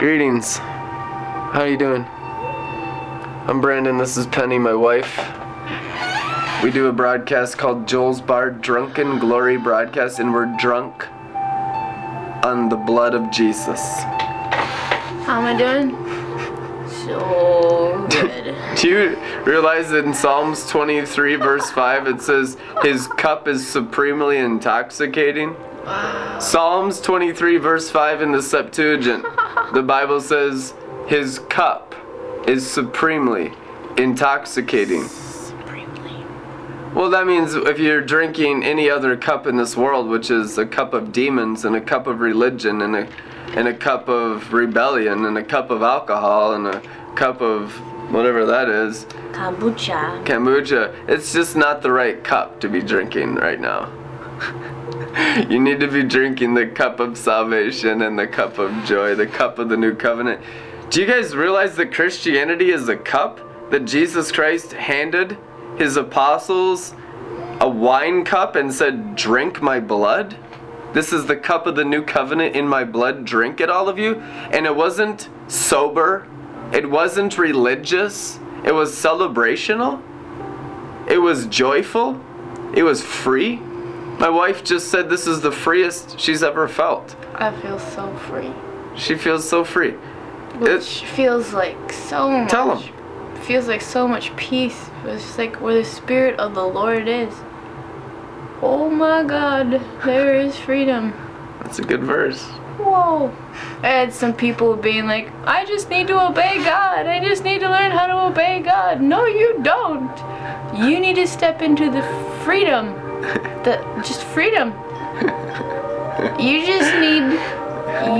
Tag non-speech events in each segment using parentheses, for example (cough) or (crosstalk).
Greetings. How are you doing? I'm Brandon. This is Penny, my wife. We do a broadcast called Joel's Bar Drunken Glory Broadcast, and we're drunk on the blood of Jesus. How am I doing? So good. (laughs) Do you realize that in Psalms 23, verse 5, it says, His cup is supremely intoxicating? Psalms 23, verse 5 in the Septuagint, the Bible says, His cup is supremely intoxicating. Supremely. Well, that means if you're drinking any other cup in this world, which is a cup of demons and a cup of religion and a and a cup of rebellion and a cup of alcohol and a cup of whatever that is, Kombucha. kombucha, it's just not the right cup to be drinking right now. (laughs) you need to be drinking the cup of salvation and the cup of joy, the cup of the new covenant. Do you guys realize that Christianity is a cup that Jesus Christ handed his apostles a wine cup and said, Drink my blood? This is the cup of the new covenant in my blood. Drink it, all of you. And it wasn't sober, it wasn't religious, it was celebrational, it was joyful, it was free. My wife just said this is the freest she's ever felt. I feel so free. She feels so free. Which feels like so much. Tell 'em. Feels like so much peace. It's just like where the spirit of the Lord is. Oh my God, there is freedom. That's a good verse. Whoa. I had some people being like, I just need to obey God. I just need to learn how to obey God. No, you don't. You need to step into the freedom. The just freedom. You just need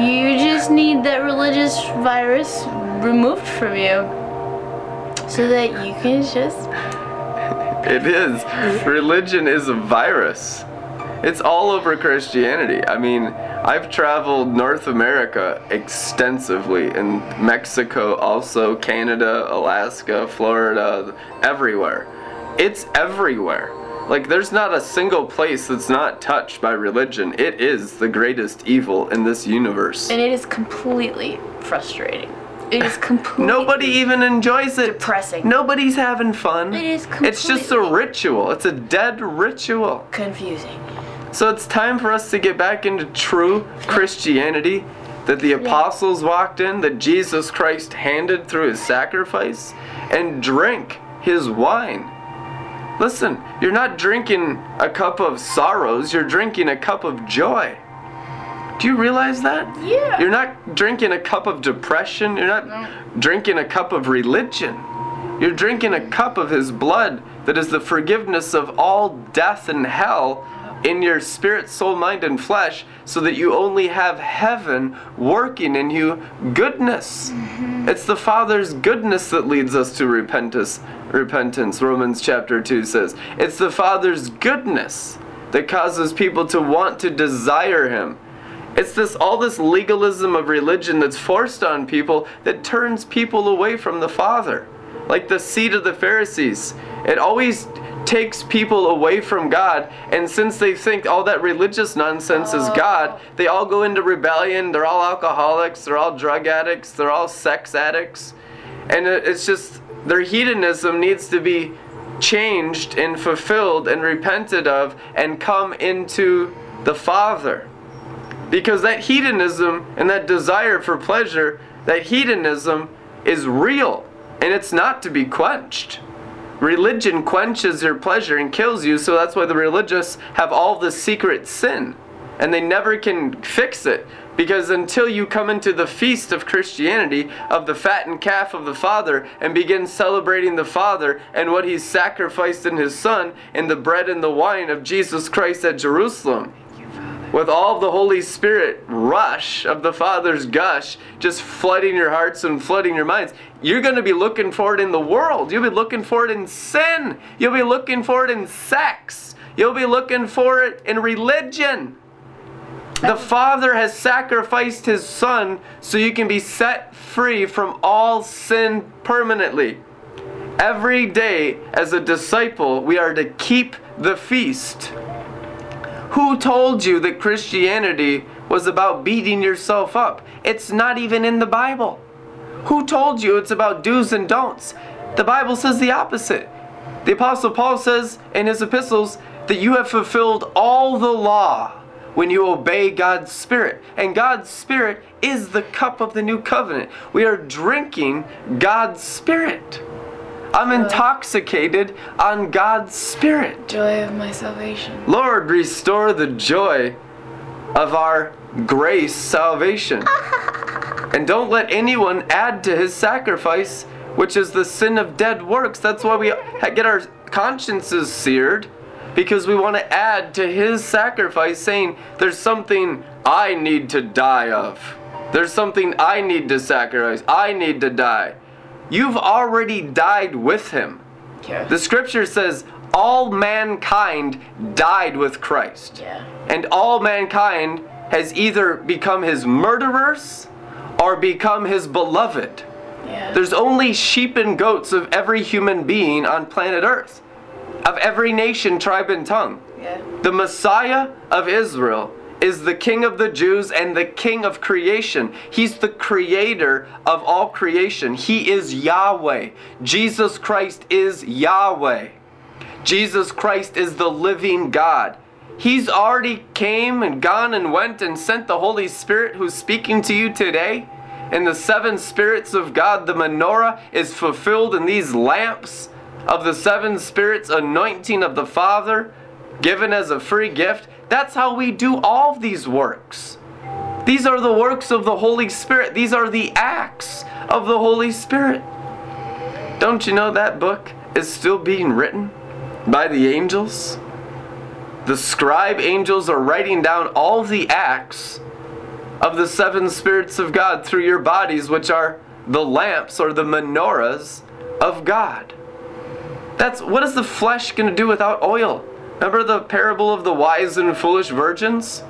you just need that religious virus removed from you. So that you can just It is. Religion is a virus. It's all over Christianity. I mean, I've traveled North America extensively, and Mexico also, Canada, Alaska, Florida, everywhere. It's everywhere. Like, there's not a single place that's not touched by religion. It is the greatest evil in this universe. and it is completely frustrating. It is completely Nobody even enjoys it. depressing. Nobody's having fun. It is completely. It's just a ritual. It's a dead ritual. confusing. So it's time for us to get back into true Christianity that the apostles walked in, that Jesus Christ handed through his sacrifice, and drink his wine. Listen, you're not drinking a cup of sorrows, you're drinking a cup of joy. Do you realize that? Yeah. You're not drinking a cup of depression, you're not drinking a cup of religion. You're drinking a cup of his blood that is the forgiveness of all death and hell in your spirit, soul, mind, and flesh, so that you only have heaven working in you goodness. Mm-hmm. It's the Father's goodness that leads us to repentance. Repentance, Romans chapter 2 says. It's the Father's goodness that causes people to want to desire him. It's this all this legalism of religion that's forced on people that turns people away from the Father. Like the seed of the Pharisees. It always takes people away from God, and since they think all that religious nonsense is oh. God, they all go into rebellion. They're all alcoholics, they're all drug addicts, they're all sex addicts. And it's just their hedonism needs to be changed and fulfilled and repented of and come into the Father. Because that hedonism and that desire for pleasure, that hedonism is real and it's not to be quenched. Religion quenches your pleasure and kills you, so that's why the religious have all this secret sin and they never can fix it. Because until you come into the feast of Christianity, of the fattened calf of the Father, and begin celebrating the Father and what He's sacrificed in His Son, in the bread and the wine of Jesus Christ at Jerusalem, with all the Holy Spirit rush of the Father's gush just flooding your hearts and flooding your minds, you're going to be looking for it in the world. You'll be looking for it in sin. You'll be looking for it in sex. You'll be looking for it in religion. The Father has sacrificed His Son so you can be set free from all sin permanently. Every day, as a disciple, we are to keep the feast. Who told you that Christianity was about beating yourself up. It's not even in the Bible. Who told you it's about do's and don'ts? The Bible says the opposite. The Apostle Paul says in his epistles that you have fulfilled all the law when you obey God's Spirit. And God's Spirit is the cup of the new covenant. We are drinking God's Spirit. I'm intoxicated on God's Spirit. Joy of my salvation. Lord, restore the joy of our grace salvation. (laughs) and don't let anyone add to his sacrifice, which is the sin of dead works. That's why we get our consciences seared, because we want to add to his sacrifice, saying, There's something I need to die of. There's something I need to sacrifice. I need to die. You've already died with him. Yeah. The scripture says, all mankind died with Christ. Yeah. And all mankind has either become his murderers or become his beloved. Yeah. There's only sheep and goats of every human being on planet Earth, of every nation, tribe, and tongue. yeah. The Messiah of Israel is the King of the Jews and the King of creation. He's the creator of all creation. He is Yahweh. Jesus Christ is Yahweh. Jesus Christ is the living God. He's already came and gone and went and sent the Holy Spirit who's speaking to you today. And the seven spirits of God, the menorah, is fulfilled in these lamps of the seven spirits anointing of the Father, given as a free gift. That's how we do all these works. These are the works of the Holy Spirit. These are the acts of the Holy Spirit. Don't you know that book is still being written by the angels? The scribe angels are writing down all the acts of the seven spirits of God through your bodies, which are the lamps or the menorahs of God. That's what is the flesh going to do without oil? Remember the parable of the wise and foolish virgins?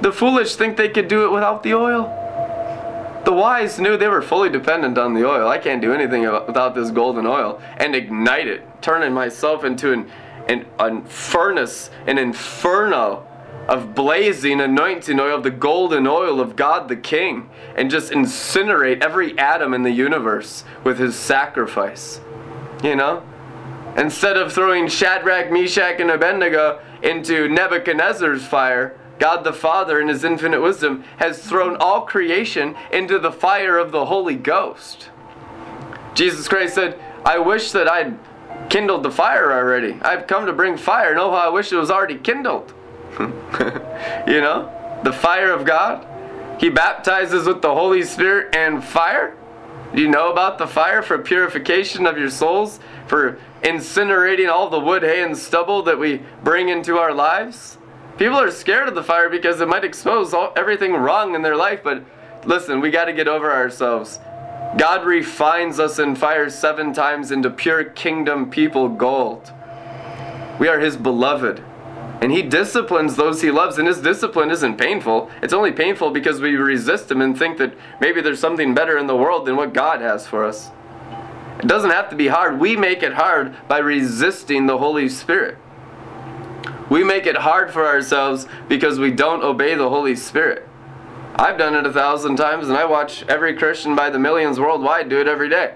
The foolish think they could do it without the oil. The wise knew they were fully dependent on the oil. I can't do anything without this golden oil and ignite it, turning myself into an, an, an furnace, an inferno of blazing anointing oil, the golden oil of God the King, and just incinerate every atom in the universe with his sacrifice. You know? Instead of throwing Shadrach, Meshach, and Abednego into Nebuchadnezzar's fire, God the Father, in his infinite wisdom, has thrown all creation into the fire of the Holy Ghost. Jesus Christ said, I wish that I'd kindled the fire already. I've come to bring fire. No, oh, how I wish it was already kindled. (laughs) you know, the fire of God. He baptizes with the Holy Spirit and fire. Do you know about the fire for purification of your souls? For incinerating all the wood, hay, and stubble that we bring into our lives? People are scared of the fire because it might expose all, everything wrong in their life, but listen, we got to get over ourselves. God refines us in fire seven times into pure kingdom people gold. We are His beloved. And He disciplines those He loves, and His discipline isn't painful. It's only painful because we resist Him and think that maybe there's something better in the world than what God has for us. It doesn't have to be hard. We make it hard by resisting the Holy Spirit. We make it hard for ourselves because we don't obey the Holy Spirit. I've done it a thousand times, and I watch every Christian by the millions worldwide do it every day.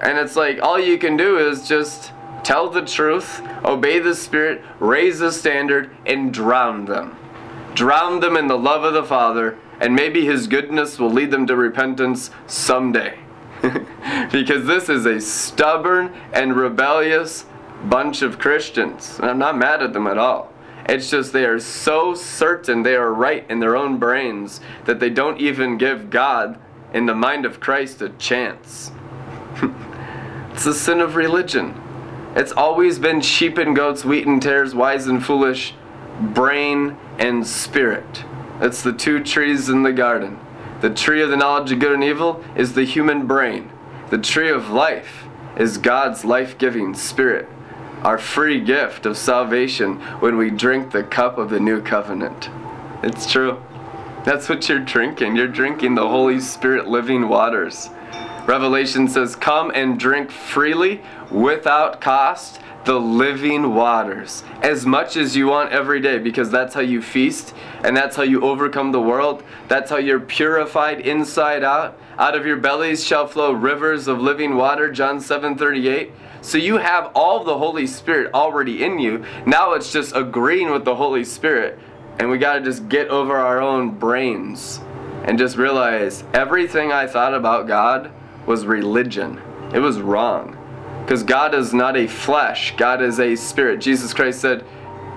And it's like all you can do is just tell the truth, obey the Spirit, raise the standard, and drown them. Drown them in the love of the Father, and maybe His goodness will lead them to repentance someday. Because this is a stubborn and rebellious bunch of Christians. And I'm not mad at them at all. It's just they are so certain they are right in their own brains that they don't even give God in the mind of Christ a chance. (laughs) it's the sin of religion. It's always been sheep and goats, wheat and tares, wise and foolish, brain and spirit. It's the two trees in the garden. The tree of the knowledge of good and evil is the human brain. The tree of life is God's life giving spirit, our free gift of salvation when we drink the cup of the new covenant. It's true. That's what you're drinking. You're drinking the Holy Spirit living waters. Revelation says, Come and drink freely without cost the living waters as much as you want every day because that's how you feast and that's how you overcome the world. That's how you're purified inside out. Out of your bellies shall flow rivers of living water, John 7 38. So you have all the Holy Spirit already in you. Now it's just agreeing with the Holy Spirit. And we got to just get over our own brains and just realize everything I thought about God was religion. It was wrong. Because God is not a flesh, God is a spirit. Jesus Christ said,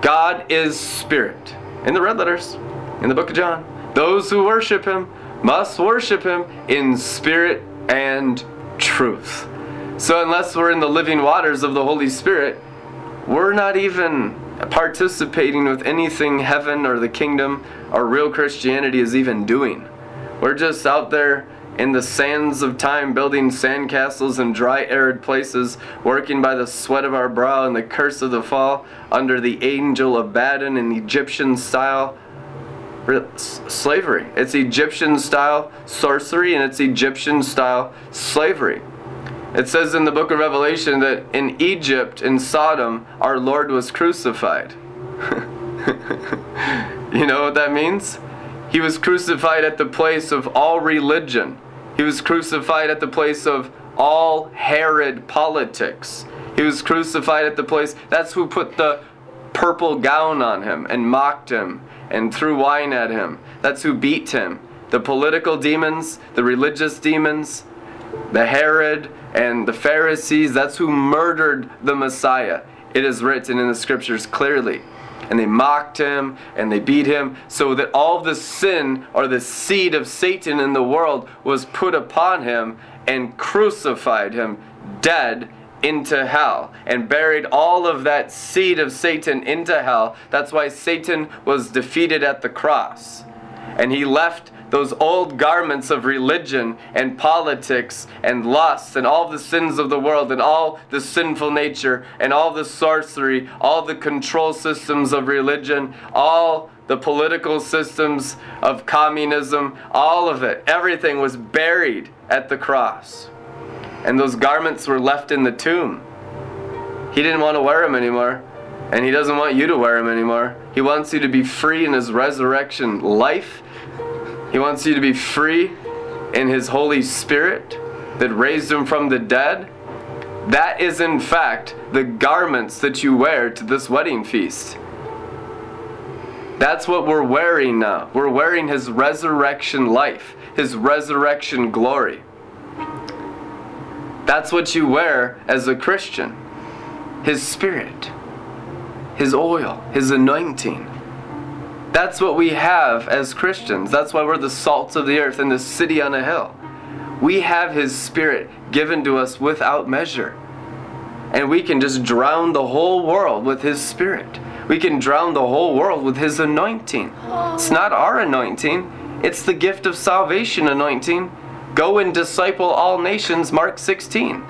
God is spirit. In the red letters, in the book of John. Those who worship him must worship him in spirit and truth. So, unless we're in the living waters of the Holy Spirit, we're not even participating with anything heaven or the kingdom or real Christianity is even doing. We're just out there in the sands of time, building sandcastles in dry, arid places, working by the sweat of our brow and the curse of the fall, under the angel of Abaddon in Egyptian style slavery. It's Egyptian style sorcery and it's Egyptian style slavery. It says in the book of Revelation that in Egypt, in Sodom, our Lord was crucified. (laughs) you know what that means? He was crucified at the place of all religion. He was crucified at the place of all Herod politics. He was crucified at the place, that's who put the purple gown on him and mocked him and threw wine at him. That's who beat him. The political demons, the religious demons, the Herod and the Pharisees, that's who murdered the Messiah. It is written in the scriptures clearly and they mocked him and they beat him so that all the sin or the seed of Satan in the world was put upon him and crucified him dead into hell and buried all of that seed of Satan into hell. That's why Satan was defeated at the cross. And he left those old garments of religion and politics and lust and all the sins of the world and all the sinful nature and all the sorcery, all the control systems of religion, all the political systems of communism, all of it, everything was buried at the cross. And those garments were left in the tomb. He didn't want to wear them anymore. And he doesn't want you to wear them anymore. He wants you to be free in his resurrection life he wants you to be free in His Holy Spirit that raised Him from the dead. That is, in fact, the garments that you wear to this wedding feast. That's what we're wearing now. We're wearing His resurrection life, His resurrection glory. That's what you wear as a Christian His Spirit, His oil, His anointing. That's what we have as Christians. That's why we're the salt of the earth and the city on a hill. We have His Spirit given to us without measure. And we can just drown the whole world with His Spirit. We can drown the whole world with His anointing. It's not our anointing, it's the gift of salvation anointing. Go and disciple all nations, Mark 16.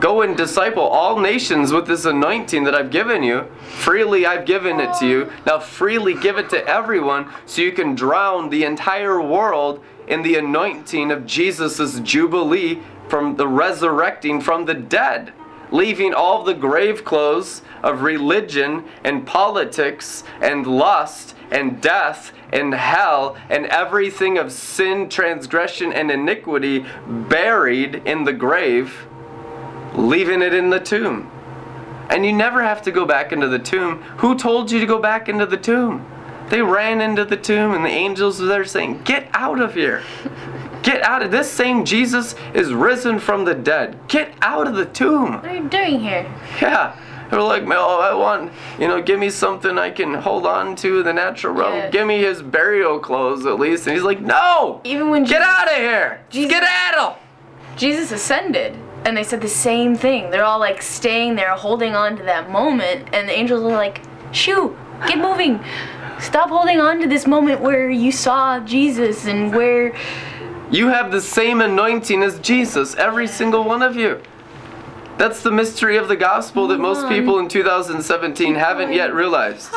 Go and disciple all nations with this anointing that I've given you. Freely I've given it to you. Now freely give it to everyone so you can drown the entire world in the anointing of Jesus' jubilee from the resurrecting from the dead, leaving all the grave clothes of religion and politics and lust and death and hell and everything of sin, transgression, and iniquity buried in the grave leaving it in the tomb. And you never have to go back into the tomb. Who told you to go back into the tomb? They ran into the tomb, and the angels were there saying, Get out of here. Get out of this same Jesus is risen from the dead. Get out of the tomb. What are you doing here? Yeah. They're like, oh, I want, you know, give me something I can hold on to the natural realm. Yeah. Give me his burial clothes at least. And he's like, no. Even when get Jesus, out of here. Jesus, Skedaddle. Jesus ascended and they said the same thing. They're all like staying there, holding on to that moment, and the angels are like, "Shoo, get moving! Stop holding on to this moment where you saw Jesus and where." You have the same anointing as Jesus, every single one of you. That's the mystery of the gospel that most people in 2017 haven't yet realized.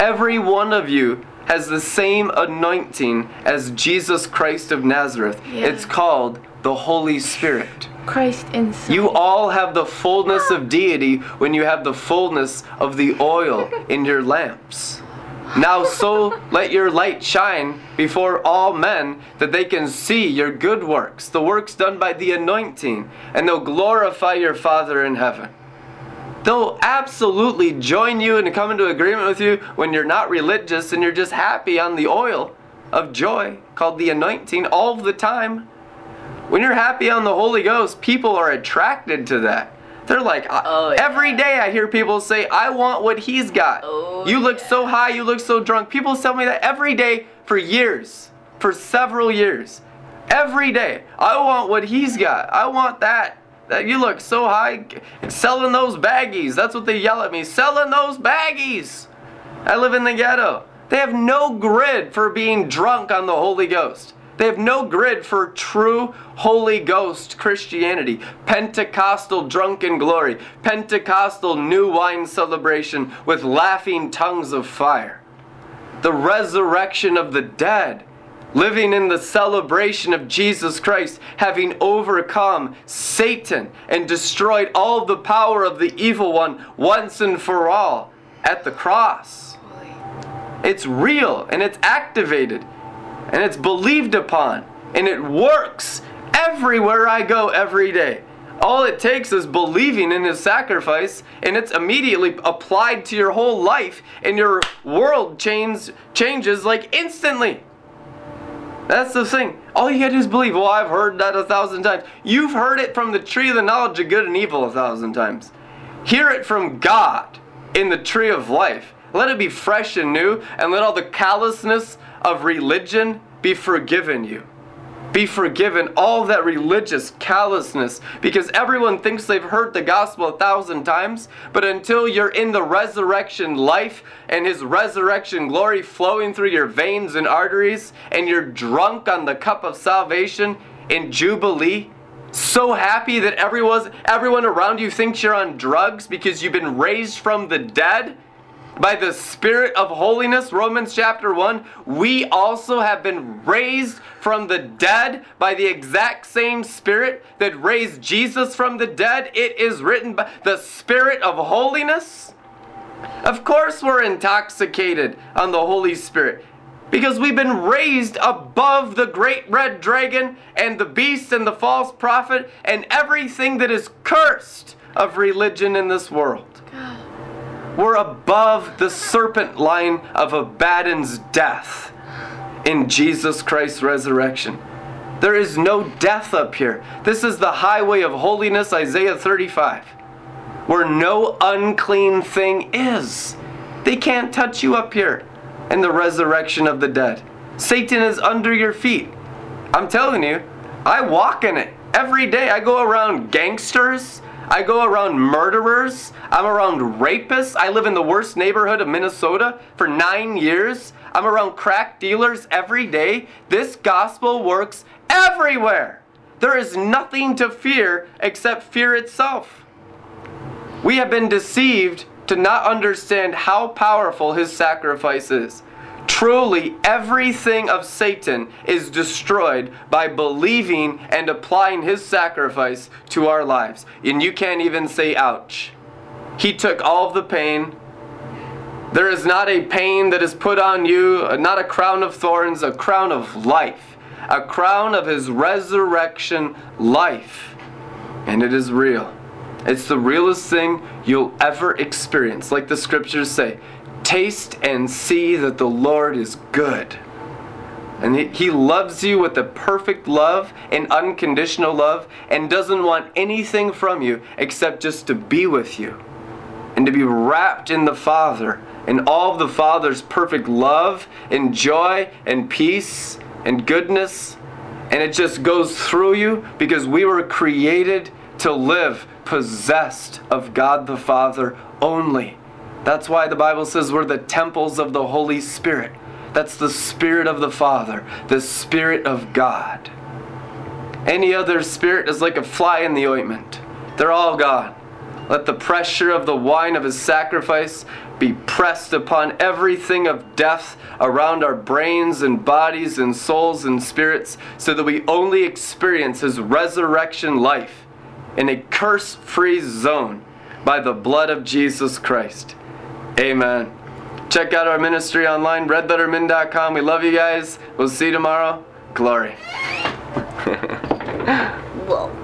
Every one of you has the same anointing as Jesus Christ of Nazareth. Yeah. It's called the Holy Spirit. Christ inside. You all have the fullness of deity when you have the fullness of the oil in your lamps. Now, so let your light shine before all men that they can see your good works, the works done by the anointing, and they'll glorify your Father in heaven. They'll absolutely join you and come into agreement with you when you're not religious and you're just happy on the oil of joy called the anointing all the time. When you're happy on the Holy Ghost, people are attracted to that. They're like, Oh, yeah. every day I hear people say, I want what he's got. Oh, you look yeah. so high, you look so drunk. People tell me that every day for years, for several years. Every day. I want what he's got. I want that. That you look so high. Selling those baggies. That's what they yell at me. Selling those baggies. I live in the ghetto. They have no grid for being drunk on the Holy Ghost. They have no grid for true Holy Ghost Christianity. Pentecostal drunken glory. Pentecostal new wine celebration with laughing tongues of fire. The resurrection of the dead. Living in the celebration of Jesus Christ, having overcome Satan and destroyed all the power of the evil one once and for all at the cross. It's real and it's activated and it's believed upon and it works everywhere I go every day. All it takes is believing in his sacrifice and it's immediately applied to your whole life and your world change, changes like instantly. That's the thing. All you gotta do is believe. Well, I've heard that a thousand times. You've heard it from the tree of the knowledge of good and evil a thousand times. Hear it from God in the tree of life. Let it be fresh and new, and let all the callousness of religion be forgiven you. Be forgiven all that religious callousness because everyone thinks they've heard the gospel a thousand times, but until you're in the resurrection life and his resurrection glory flowing through your veins and arteries, and you're drunk on the cup of salvation in Jubilee, so happy that everyone, everyone around you thinks you're on drugs because you've been raised from the dead by the Spirit of holiness, Romans chapter 1, we also have been raised from the dead by the exact same Spirit that raised Jesus from the dead. It is written by the Spirit of holiness. Of course, we're intoxicated on the Holy Spirit because we've been raised above the great red dragon and the beast and the false prophet and everything that is cursed of religion in this world. We're above the serpent line of Abaddon's death in Jesus Christ's resurrection. There is no death up here. This is the highway of holiness, Isaiah 35, where no unclean thing is. They can't touch you up here in the resurrection of the dead. Satan is under your feet. I'm telling you, I walk in it every day. I go around gangsters. I go around murderers. I'm around rapists. I live in the worst neighborhood of Minnesota for nine years. I'm around crack dealers every day. This gospel works everywhere. There is nothing to fear except fear itself. We have been deceived to not understand how powerful his sacrifice is. Truly, everything of Satan is destroyed by believing and applying his sacrifice to our lives. And you can't even say, ouch. He took all of the pain. There is not a pain that is put on you, not a crown of thorns, a crown of life, a crown of his resurrection life. And it is real. It's the realest thing you'll ever experience. Like the scriptures say, taste and see that the Lord is good. And he, loves you with a perfect love and unconditional love and doesn't want anything from you except just to be with you and to be wrapped in the Father and all of the Father's perfect love and joy and peace and goodness. And it just goes through you because we were created to live possessed of God the Father only. That's why the Bible says we're the temples of the Holy Spirit. That's the Spirit of the Father, the Spirit of God. Any other spirit is like a fly in the ointment. They're all gone. Let the pressure of the wine of his sacrifice be pressed upon everything of death around our brains and bodies and souls and spirits, so that we only experience his resurrection life in a curse free zone by the blood of Jesus Christ. Amen. Check out our ministry online, redlettermin.com. We love you guys. We'll see you tomorrow. Glory. (laughs) Whoa.